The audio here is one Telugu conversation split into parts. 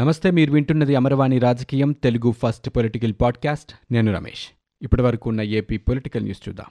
నమస్తే మీరు వింటున్నది అమరవాణి రాజకీయం తెలుగు ఫస్ట్ పొలిటికల్ పాడ్కాస్ట్. నేను రమేష్. ఇప్పటి వరకు ఉన్న ఏపీ పొలిటికల్ న్యూస్ చూద్దాం.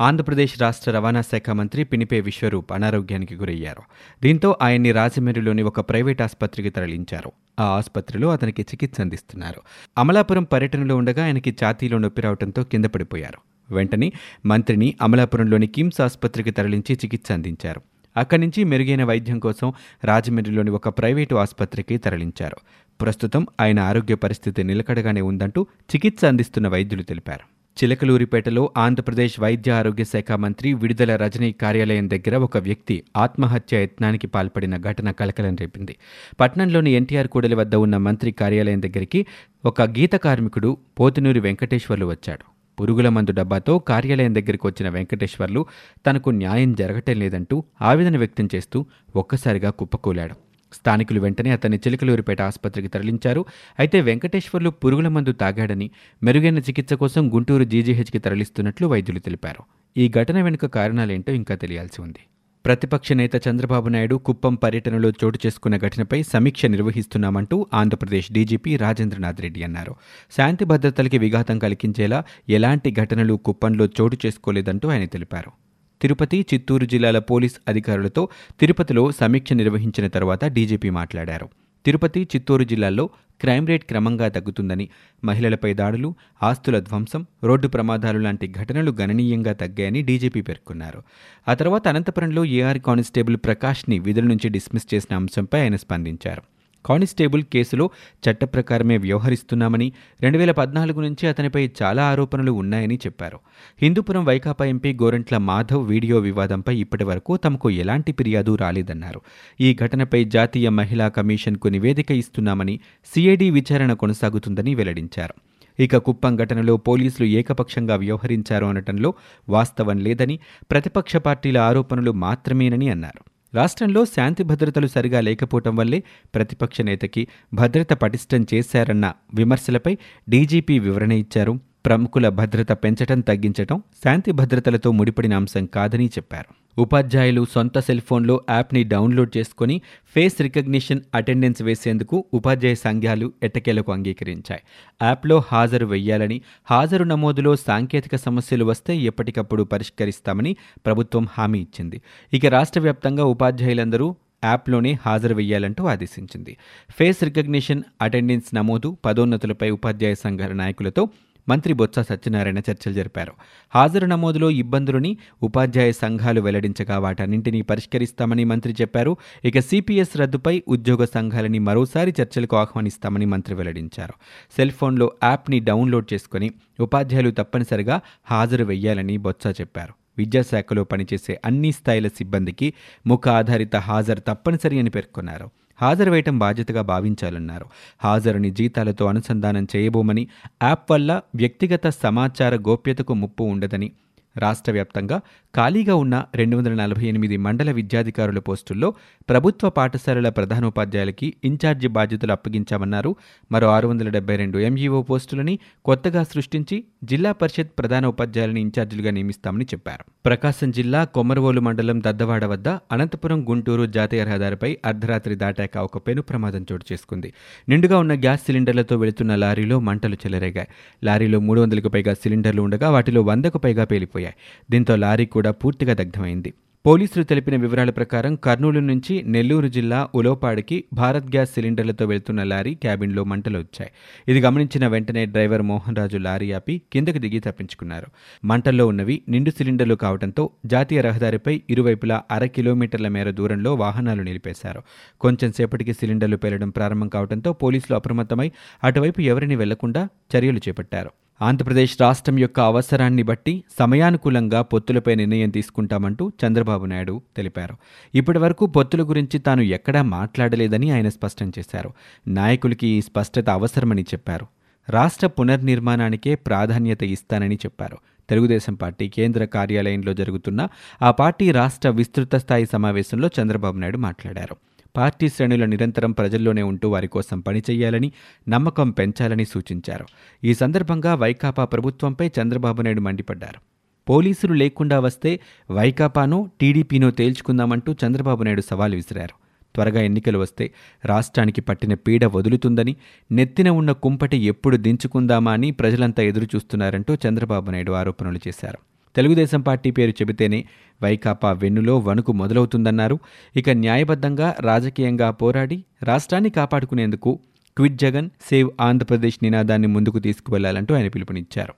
ఆంధ్రప్రదేశ్ రాష్ట్ర రవాణా శాఖ మంత్రి పినిపే విశ్వరూప్ అనారోగ్యానికి గురయ్యారు. దీంతో ఆయన్ని రాజమండ్రిలోని ఒక ప్రైవేట్ ఆసుపత్రికి తరలించారు. ఆ ఆసుపత్రిలో అతనికి చికిత్స అందిస్తున్నారు. అమలాపురం పర్యటనలో ఉండగా ఆయనకి ఛాతీలో నొప్పి రావడంతో కింద పడిపోయారు. వెంటనే మంత్రిని అమలాపురంలోని కిమ్స్ ఆసుపత్రికి తరలించి చికిత్స అందించారు. అక్కడి నుంచి మెరుగైన వైద్యం కోసం రాజమండ్రిలోని ఒక ప్రైవేటు ఆసుపత్రికి తరలించారు. ప్రస్తుతం ఆయన ఆరోగ్య పరిస్థితి నిలకడగానే ఉందంటూ చికిత్స అందిస్తున్న వైద్యులు తెలిపారు. చిలకలూరిపేటలో ఆంధ్రప్రదేశ్ వైద్య ఆరోగ్య శాఖ మంత్రి విడుదల రజనీ కార్యాలయం దగ్గర ఒక వ్యక్తి ఆత్మహత్య యత్నానికి పాల్పడిన ఘటన కలకలం రేపింది. పట్నంలోని ఎన్టీఆర్ కూడలి వద్ద ఉన్న మంత్రి కార్యాలయం దగ్గరికి ఒక గీత కార్మికుడు పోతునూరి వెంకటేశ్వర్లు వచ్చాడు. పురుగుల మందు డబ్బాతో కార్యాలయం దగ్గరికి వచ్చిన వెంకటేశ్వర్లు తనకు న్యాయం జరగటం లేదంటూ ఆవేదన వ్యక్తం చేస్తూ ఒక్కసారిగా కుప్పకూలాడు. స్థానికులు వెంటనే అతన్ని చిలకలూరిపేట ఆసుపత్రికి తరలించారు. అయితే వెంకటేశ్వర్లు పురుగుల మందు తాగాడని మెరుగైన చికిత్స కోసం గుంటూరు జీజీహెచ్కి తరలిస్తున్నట్లు వైద్యులు తెలిపారు. ఈ ఘటన వెనుక కారణాలేంటో ఇంకా తెలియాల్సి ఉంది. ప్రతిపక్ష నేత చంద్రబాబు నాయుడు కుప్పం పర్యటనలో చోటు చేసుకున్న ఘటనపై సమీక్ష నిర్వహిస్తున్నామంటూ ఆంధ్రప్రదేశ్ డీజీపీ రాజేంద్రనాథ్ రెడ్డి అన్నారు. శాంతి భద్రతలకి విఘాతం కలిగించేలా ఎలాంటి ఘటనలు కుప్పంలో చోటు చేసుకోలేదంటూ ఆయన తెలిపారు. తిరుపతి చిత్తూరు జిల్లాల పోలీస్ అధికారులతో తిరుపతిలో సమీక్ష నిర్వహించిన తర్వాత డీజీపీ మాట్లాడారు. తిరుపతి చిత్తూరు జిల్లాల్లో క్రైమ్ రేట్ క్రమంగా తగ్గుతుందని మహిళలపై దాడులు ఆస్తుల ధ్వంసం రోడ్డు ప్రమాదాలు లాంటి ఘటనలు గణనీయంగా తగ్గాయని డీజీపీ పేర్కొన్నారు. ఆ తర్వాత అనంతపురంలో ఏఆర్ కానిస్టేబుల్ ప్రకాష్ని విధుల నుంచి డిస్మిస్ చేసిన అంశంపై ఆయన స్పందించారు. కానిస్టేబుల్ కేసులో చట్ట ప్రకారమే వ్యవహరిస్తున్నామని రెండు వేల పద్నాలుగు నుంచి అతనిపై చాలా ఆరోపణలు ఉన్నాయని చెప్పారు. హిందూపురం వైకాపా ఎంపీ గోరంట్ల మాధవ్ వీడియో వివాదంపై ఇప్పటి వరకు తమకు ఎలాంటి ఫిర్యాదు రాలేదన్నారు. ఈ ఘటనపై జాతీయ మహిళా కమిషన్కు నివేదిక ఇస్తున్నామని సిఐడి విచారణ కొనసాగుతుందని వెల్లడించారు. ఇక కుప్పం ఘటనలో పోలీసులు ఏకపక్షంగా వ్యవహరించారు అనటంలో వాస్తవం లేదని ప్రతిపక్ష పార్టీల ఆరోపణలు మాత్రమేనని అన్నారు. రాష్ట్రంలో శాంతి భద్రతలు సరిగా లేకపోవటం వల్లే ప్రతిపక్ష నేతకి భద్రత పటిష్టం చేశారన్న విమర్శలపై డీజీపీ వివరణ ఇచ్చారు. ప్రముఖుల భద్రత పెంచటం తగ్గించటం శాంతి భద్రతలతో ముడిపడిన అంశం కాదని చెప్పారు. ఉపాధ్యాయులు సొంత సెల్ ఫోన్లో యాప్ని డౌన్లోడ్ చేసుకుని ఫేస్ రికగ్నిషన్ అటెండెన్స్ వేసేందుకు ఉపాధ్యాయ సంఘాలు ఎట్టకేలకు అంగీకరించాయి. యాప్లో హాజరు వెయ్యాలని హాజరు నమోదులో సాంకేతిక సమస్యలు వస్తే ఎప్పటికప్పుడు పరిష్కరిస్తామని ప్రభుత్వం హామీ ఇచ్చింది. ఇక రాష్ట్ర వ్యాప్తంగా ఉపాధ్యాయులందరూ యాప్లోనే హాజరు వెయ్యాలంటూ ఆదేశించింది. ఫేస్ రికగ్నిషన్ అటెండెన్స్ నమోదు పదోన్నతులపై ఉపాధ్యాయ సంఘాల నాయకులతో మంత్రి బొత్స సత్యనారాయణ చర్చలు జరిపారు. హాజరు నమోదులో ఇబ్బందులని ఉపాధ్యాయ సంఘాలు వెల్లడించగా వాటన్నింటినీ పరిష్కరిస్తామని మంత్రి చెప్పారు. ఇక సిపిఎస్ రద్దుపై ఉద్యోగ సంఘాలని మరోసారి చర్చలకు ఆహ్వానిస్తామని మంత్రి వెల్లడించారు. సెల్ ఫోన్లో యాప్ని డౌన్లోడ్ చేసుకుని ఉపాధ్యాయులు తప్పనిసరిగా హాజరు వెయ్యాలని బొత్స చెప్పారు. విద్యాశాఖలో పనిచేసే అన్ని స్థాయిల సిబ్బందికి ముఖ ఆధారిత హాజరు తప్పనిసరి అని పేర్కొన్నారు. హాజరు వేయటం బాధ్యతగా భావించాలన్నారు. హాజరుని జీతాలతో అనుసంధానం చేయబోమని యాప్ వల్ల వ్యక్తిగత సమాచార గోప్యతకు ముప్పు ఉండదని రాష్ట్ర వ్యాప్తంగా ఖాళీగా ఉన్న రెండు వందల నలభై ఎనిమిది మండల విద్యాధికారుల పోస్టుల్లో ప్రభుత్వ పాఠశాలల ప్రధానోపాధ్యాయులకి ఇన్ఛార్జి బాధ్యతలు అప్పగించామన్నారు. మరో ఆరు వందల డెబ్బై రెండు ఎంఈఓ పోస్టులని కొత్తగా సృష్టించి జిల్లా పరిషత్ ప్రధాన ఉపాధ్యాయులని ఇన్ఛార్జీలుగా నియమిస్తామని చెప్పారు. ప్రకాశం జిల్లా కొమరవోలు మండలం దద్దవాడ వద్ద అనంతపురం గుంటూరు జాతీయ రహదారిపై అర్ధరాత్రి దాటాక ఒక పెను ప్రమాదం చోటు చేసుకుంది. నిండుగా ఉన్న గ్యాస్ సిలిండర్లతో వెళుతున్న లారీలో మంటలు చెలరేగాయి. లారీలో మూడు వందలకు పైగా సిలిండర్లు ఉండగా వాటిలో వందకు పైగా పేలిపోయాయి. దీంతో లారీ కూడా పూర్తిగా దగ్ధమైంది. పోలీసులు తెలిపిన వివరాల ప్రకారం కర్నూలు నుంచి నెల్లూరు జిల్లా ఉలోపాడికి భారత్ గ్యాస్ సిలిండర్లతో వెళ్తున్న లారీ క్యాబిన్లో మంటలు వచ్చాయి ఇది గమనించిన వెంటనే డ్రైవర్ మోహన్ రాజు లారీ ఆపి కిందకు దిగి తప్పించుకున్నారు. మంటల్లో ఉన్నవి నిండు సిలిండర్లు కావడంతో జాతీయ రహదారిపై ఇరువైపులా అర కిలోమీటర్ల మేర దూరంలో వాహనాలు నిలిపేశారు. కొంచెం సేపటికి సిలిండర్లు పేలడం ప్రారంభం కావడంతో పోలీసులు అప్రమత్తమై అటువైపు ఎవరిని వెళ్ళకుండా చర్యలు చేపట్టారు. ఆంధ్రప్రదేశ్ రాష్ట్రం యొక్క అవసరాన్ని బట్టి సమయానుకూలంగా పొత్తులపై నిర్ణయం తీసుకుంటామంటూ చంద్రబాబు నాయుడు తెలిపారు. ఇప్పటి వరకు పొత్తుల గురించి తాను ఎక్కడా మాట్లాడలేదని ఆయన స్పష్టం చేశారు. నాయకులకి ఈ స్పష్టత అవసరమని చెప్పారు. రాష్ట్ర పునర్నిర్మాణానికే ప్రాధాన్యత ఇస్తానని చెప్పారు. తెలుగుదేశం పార్టీ కేంద్ర కార్యాలయంలో జరుగుతున్న ఆ పార్టీ రాష్ట్ర విస్తృత స్థాయి సమావేశంలో చంద్రబాబు నాయుడు మాట్లాడారు. పార్టీ శ్రేణుల నిరంతరం ప్రజల్లోనే ఉంటూ వారి కోసం పనిచేయాలని నమ్మకం పెంచాలని సూచించారు. ఈ సందర్భంగా వైకాపా ప్రభుత్వంపై చంద్రబాబు నాయుడు మండిపడ్డారు. పోలీసులు లేకుండా వస్తే వైకాపానో టీడీపీనో తేల్చుకుందామంటూ చంద్రబాబు నాయుడు సవాల్ విసిరారు. త్వరగా ఎన్నికలు వస్తే రాష్ట్రానికి పట్టిన పీడ వదులుతుందని నెత్తిన ఉన్న కుంపటి ఎప్పుడు దించుకుందామా అని ప్రజలంతా ఎదురుచూస్తున్నారంటూ చంద్రబాబు నాయుడు ఆరోపణలు చేశారు. తెలుగుదేశం పార్టీ పేరు చెబితేనే వైకాపా వెన్నులో వణుకు మొదలవుతుందన్నారు. ఇక న్యాయబద్ధంగా రాజకీయంగా పోరాడి రాష్ట్రాన్ని కాపాడుకునేందుకు క్విట్ జగన్ సేవ్ ఆంధ్రప్రదేశ్ నినాదాన్ని ముందుకు తీసుకువెళ్ళాలంటూ ఆయన పిలుపునిచ్చారు.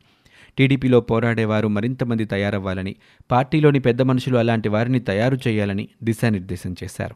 టీడీపీలో పోరాడేవారు మరింతమంది తయారవ్వాలని పార్టీలోని పెద్ద మనుషులు అలాంటి వారిని తయారు చేయాలని దిశానిర్దేశం చేశారు.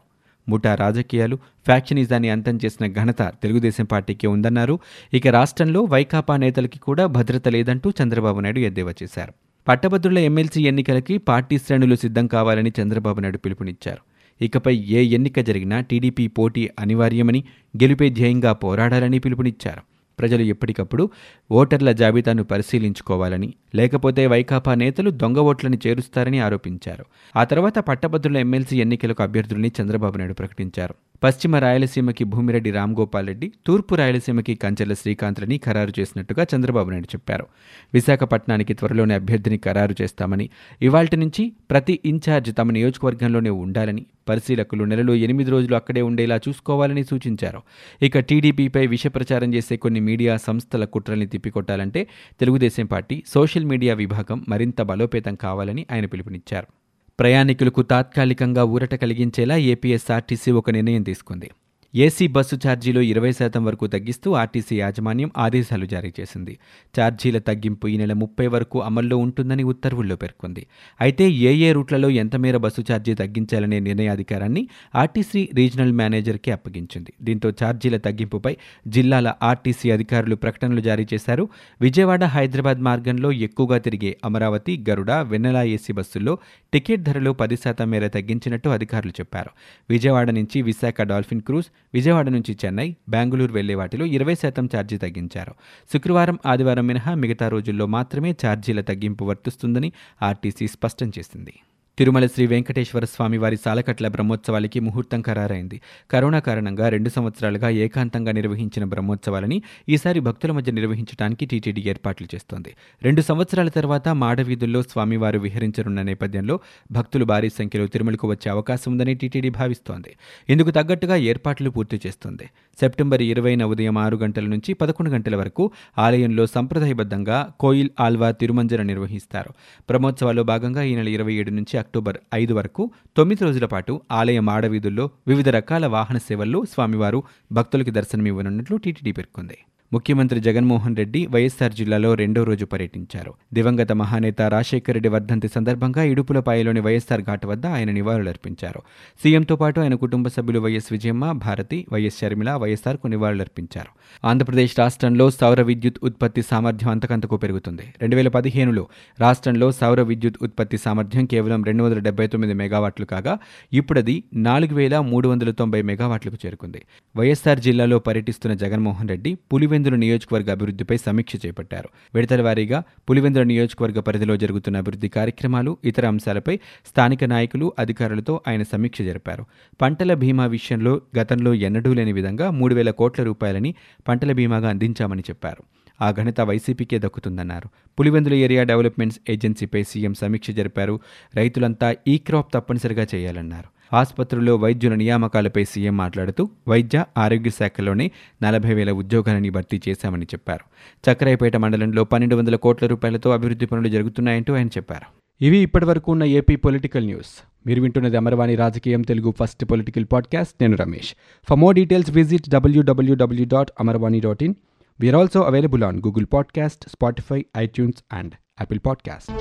ముఠా రాజకీయాలు ఫ్యాక్షనిజాన్ని అంతం చేసిన ఘనత తెలుగుదేశం పార్టీకి ఉందన్నారు. ఇక రాష్ట్రంలో వైకాపా నేతలకి కూడా భద్రత లేదంటూ చంద్రబాబు నాయుడు ఎద్దేవా చేశారు. పట్టభద్రుల ఎమ్మెల్సీ ఎన్నికలకి పార్టీ శ్రేణులు సిద్ధం కావాలని చంద్రబాబు నాయుడు పిలుపునిచ్చారు. ఇకపై ఏ ఎన్నిక జరిగినా టీడీపీ పోటీ అనివార్యమని గెలుపే ధ్యేయంగా పోరాడాలని పిలుపునిచ్చారు. ప్రజలు ఎప్పటికప్పుడు ఓటర్ల జాబితాను పరిశీలించుకోవాలని లేకపోతే వైకాపా నేతలు దొంగ ఓట్లని చేరుస్తారని ఆరోపించారు. ఆ తర్వాత పట్టభద్రుల ఎమ్మెల్సీ ఎన్నికలకు అభ్యర్థుల్ని చంద్రబాబు నాయుడు ప్రకటించారు. పశ్చిమ రాయలసీమకి భూమిరెడ్డి రామ్గోపాల్ రెడ్డి తూర్పు రాయలసీమకి కంచెల శ్రీకాంత్లని ఖరారు చేసినట్టుగా చంద్రబాబు నాయుడు చెప్పారు. విశాఖపట్నానికి త్వరలోనే అభ్యర్థిని ఖరారు చేస్తామని ఇవాల్టి నుంచి ప్రతి ఇన్ఛార్జ్ తమ నియోజకవర్గంలోనే ఉండాలని పరిశీలకులు నెలలో ఎనిమిది రోజులు అక్కడే ఉండేలా చూసుకోవాలని సూచించారు. ఇక టీడీపీపై విష ప్రచారం చేసే కొన్ని మీడియా సంస్థల కుట్రల్ని తిప్పికొట్టాలంటే తెలుగుదేశం పార్టీ సోషల్ మీడియా విభాగం మరింత బలోపేతం కావాలని ఆయన పిలుపునిచ్చారు. ప్రయాణికులకు తాత్కాలికంగా ఊరట కలిగించేలా ఏపీఎస్ఆర్టీసీ ఒక నిర్ణయం తీసుకుంది. ఏసీ బస్సు ఛార్జీలో ఇరవై శాతం వరకు తగ్గిస్తూ ఆర్టీసీ యాజమాన్యం ఆదేశాలు జారీ చేసింది. ఛార్జీల తగ్గింపు ఈ నెల ముప్పై వరకు అమల్లో ఉంటుందని ఉత్తర్వుల్లో పేర్కొంది. అయితే ఏ ఏ రూట్లలో ఎంత మేర బస్సు ఛార్జీ తగ్గించాలనే నిర్ణయాధికారాన్ని ఆర్టీసీ రీజనల్ మేనేజర్కి అప్పగించింది. దీంతో ఛార్జీల తగ్గింపుపై జిల్లాల ఆర్టీసీ అధికారులు ప్రకటనలు జారీ చేశారు. విజయవాడ హైదరాబాద్ మార్గంలో ఎక్కువగా తిరిగే అమరావతి గరుడ వెన్నెల ఏసీ బస్సుల్లో టికెట్ ధరలు పది శాతం మేర తగ్గించినట్టు అధికారులు చెప్పారు. విజయవాడ నుంచి విశాఖ డాల్ఫిన్ క్రూజ్ విజయవాడ నుంచి చెన్నై బెంగళూరు వెళ్ళే వాటిలో ఇరవై శాతం ఛార్జీ తగ్గించారు. శుక్రవారం ఆదివారం మినహా మిగతా రోజుల్లో మాత్రమే ఛార్జీల తగ్గింపు వర్తిస్తుందని ఆర్టీసీ స్పష్టం చేసింది. తిరుమల శ్రీ వెంకటేశ్వర స్వామి వారి సాలకట్ల బ్రహ్మోత్సవాలకి ముహూర్తం ఖరారైంది. కరోనా కారణంగా రెండు సంవత్సరాలుగా ఏకాంతంగా నిర్వహించిన బ్రహ్మోత్సవాలని ఈసారి భక్తుల మధ్య నిర్వహించడానికి టీటీడీ ఏర్పాట్లు చేస్తోంది. రెండు సంవత్సరాల తర్వాత మాడవీధుల్లో స్వామివారు విహరించనున్న నేపథ్యంలో భక్తులు భారీ సంఖ్యలో తిరుమలకు వచ్చే అవకాశం ఉందని టీటీడీ భావిస్తోంది. ఇందుకు తగ్గట్టుగా ఏర్పాట్లు పూర్తి చేస్తోంది. సెప్టెంబర్ ఇరవైన ఉదయం ఆరు గంటల నుంచి పదకొండు గంటల వరకు ఆలయంలో సంప్రదాయబద్ధంగా కోయిల్ ఆల్వా తిరుమంజన నిర్వహిస్తారు. బ్రహ్మోత్సవాల్లో భాగంగా ఈ నెల ఇరవై ఏడు నుంచి అక్టోబర్ ఐదు వరకు తొమ్మిది రోజుల పాటు ఆలయ మాడవీధుల్లో వివిధ రకాల వాహన సేవల్లో స్వామివారు భక్తులకి దర్శనమివ్వనున్నట్లు టీటీడీ పేర్కొంది. ముఖ్యమంత్రి జగన్మోహన్ రెడ్డి వైఎస్సార్ జిల్లాలో రెండో రోజు పర్యటించారు. దివంగత మహానేత రాజశేఖర రెడ్డి వర్ధంతి సందర్భంగా ఇడుపులపాయలోని వైఎస్సార్ ఘాట్ వద్ద ఆయన నివాళులర్పించారు. సీఎంతో పాటు ఆయన కుటుంబ సభ్యులు వైఎస్ విజయమ్మ భారతి వైఎస్ షర్మిల వైఎస్సార్కు నివాళులర్పించారు. ఆంధ్రప్రదేశ్ రాష్ట్రంలో సౌర విద్యుత్ ఉత్పత్తి సామర్థ్యం అంతకంతకు పెరుగుతుంది. రెండు వేల పదిహేనులో రాష్ట్రంలో సౌర విద్యుత్ ఉత్పత్తి సామర్థ్యం కేవలం రెండు వందల డెబ్బై తొమ్మిది మెగావాట్లు కాగా ఇప్పుడది నాలుగు వేల మూడు వందల తొంభై మెగావాట్లకు చేరుకుంది. వైఎస్సార్ జిల్లాలో పర్యటిస్తున్న జగన్మోహన్ రెడ్డి పులివెందుల నియోజకవర్గ అభివృద్ధిపై సమీక్ష చేపట్టారు. విడతల వారీగా పులివెందుల నియోజకవర్గ పరిధిలో జరుగుతున్న అభివృద్ధి కార్యక్రమాలు ఇతర అంశాలపై స్థానిక నాయకులు అధికారులతో ఆయన సమీక్ష జరిపారు. పంటల బీమా విషయంలో గతంలో ఎన్నడూ లేని విధంగా మూడు వేల కోట్ల రూపాయలని పంటల బీమాగా అందించామని చెప్పారు. ఆ ఘనత వైసీపీకే దక్కుతుందన్నారు. పులివెందుల ఏరియా డెవలప్మెంట్స్ ఏజెన్సీపై సీఎం సమీక్ష జరిపారు. రైతులంతా ఈ క్రాప్ తప్పనిసరిగా చేయాలన్నారు. ఆసుపత్రుల్లో వైద్యుల నియామకాలపై సీఎం మాట్లాడుతూ వైద్య ఆరోగ్య శాఖలోనే నలభై వేల ఉద్యోగాలని భర్తీ చేశామని చెప్పారు. చక్రాయపేట మండలంలో పన్నెండు వందల కోట్ల రూపాయలతో అభివృద్ధి పనులు జరుగుతున్నాయంటూ ఆయన చెప్పారు. ఇవి ఇప్పటివరకు ఉన్న ఏపీ పొలిటికల్ న్యూస్. మీరు వింటున్నది అమర్వాణి రాజకీయం తెలుగు ఫస్ట్ పొలిటికల్ పాడ్కాస్ట్. నేను Ramesh. For more details visit WWW dot Amarvani dot in we're also available on Google podcast Spotify iTunes and Apple podcast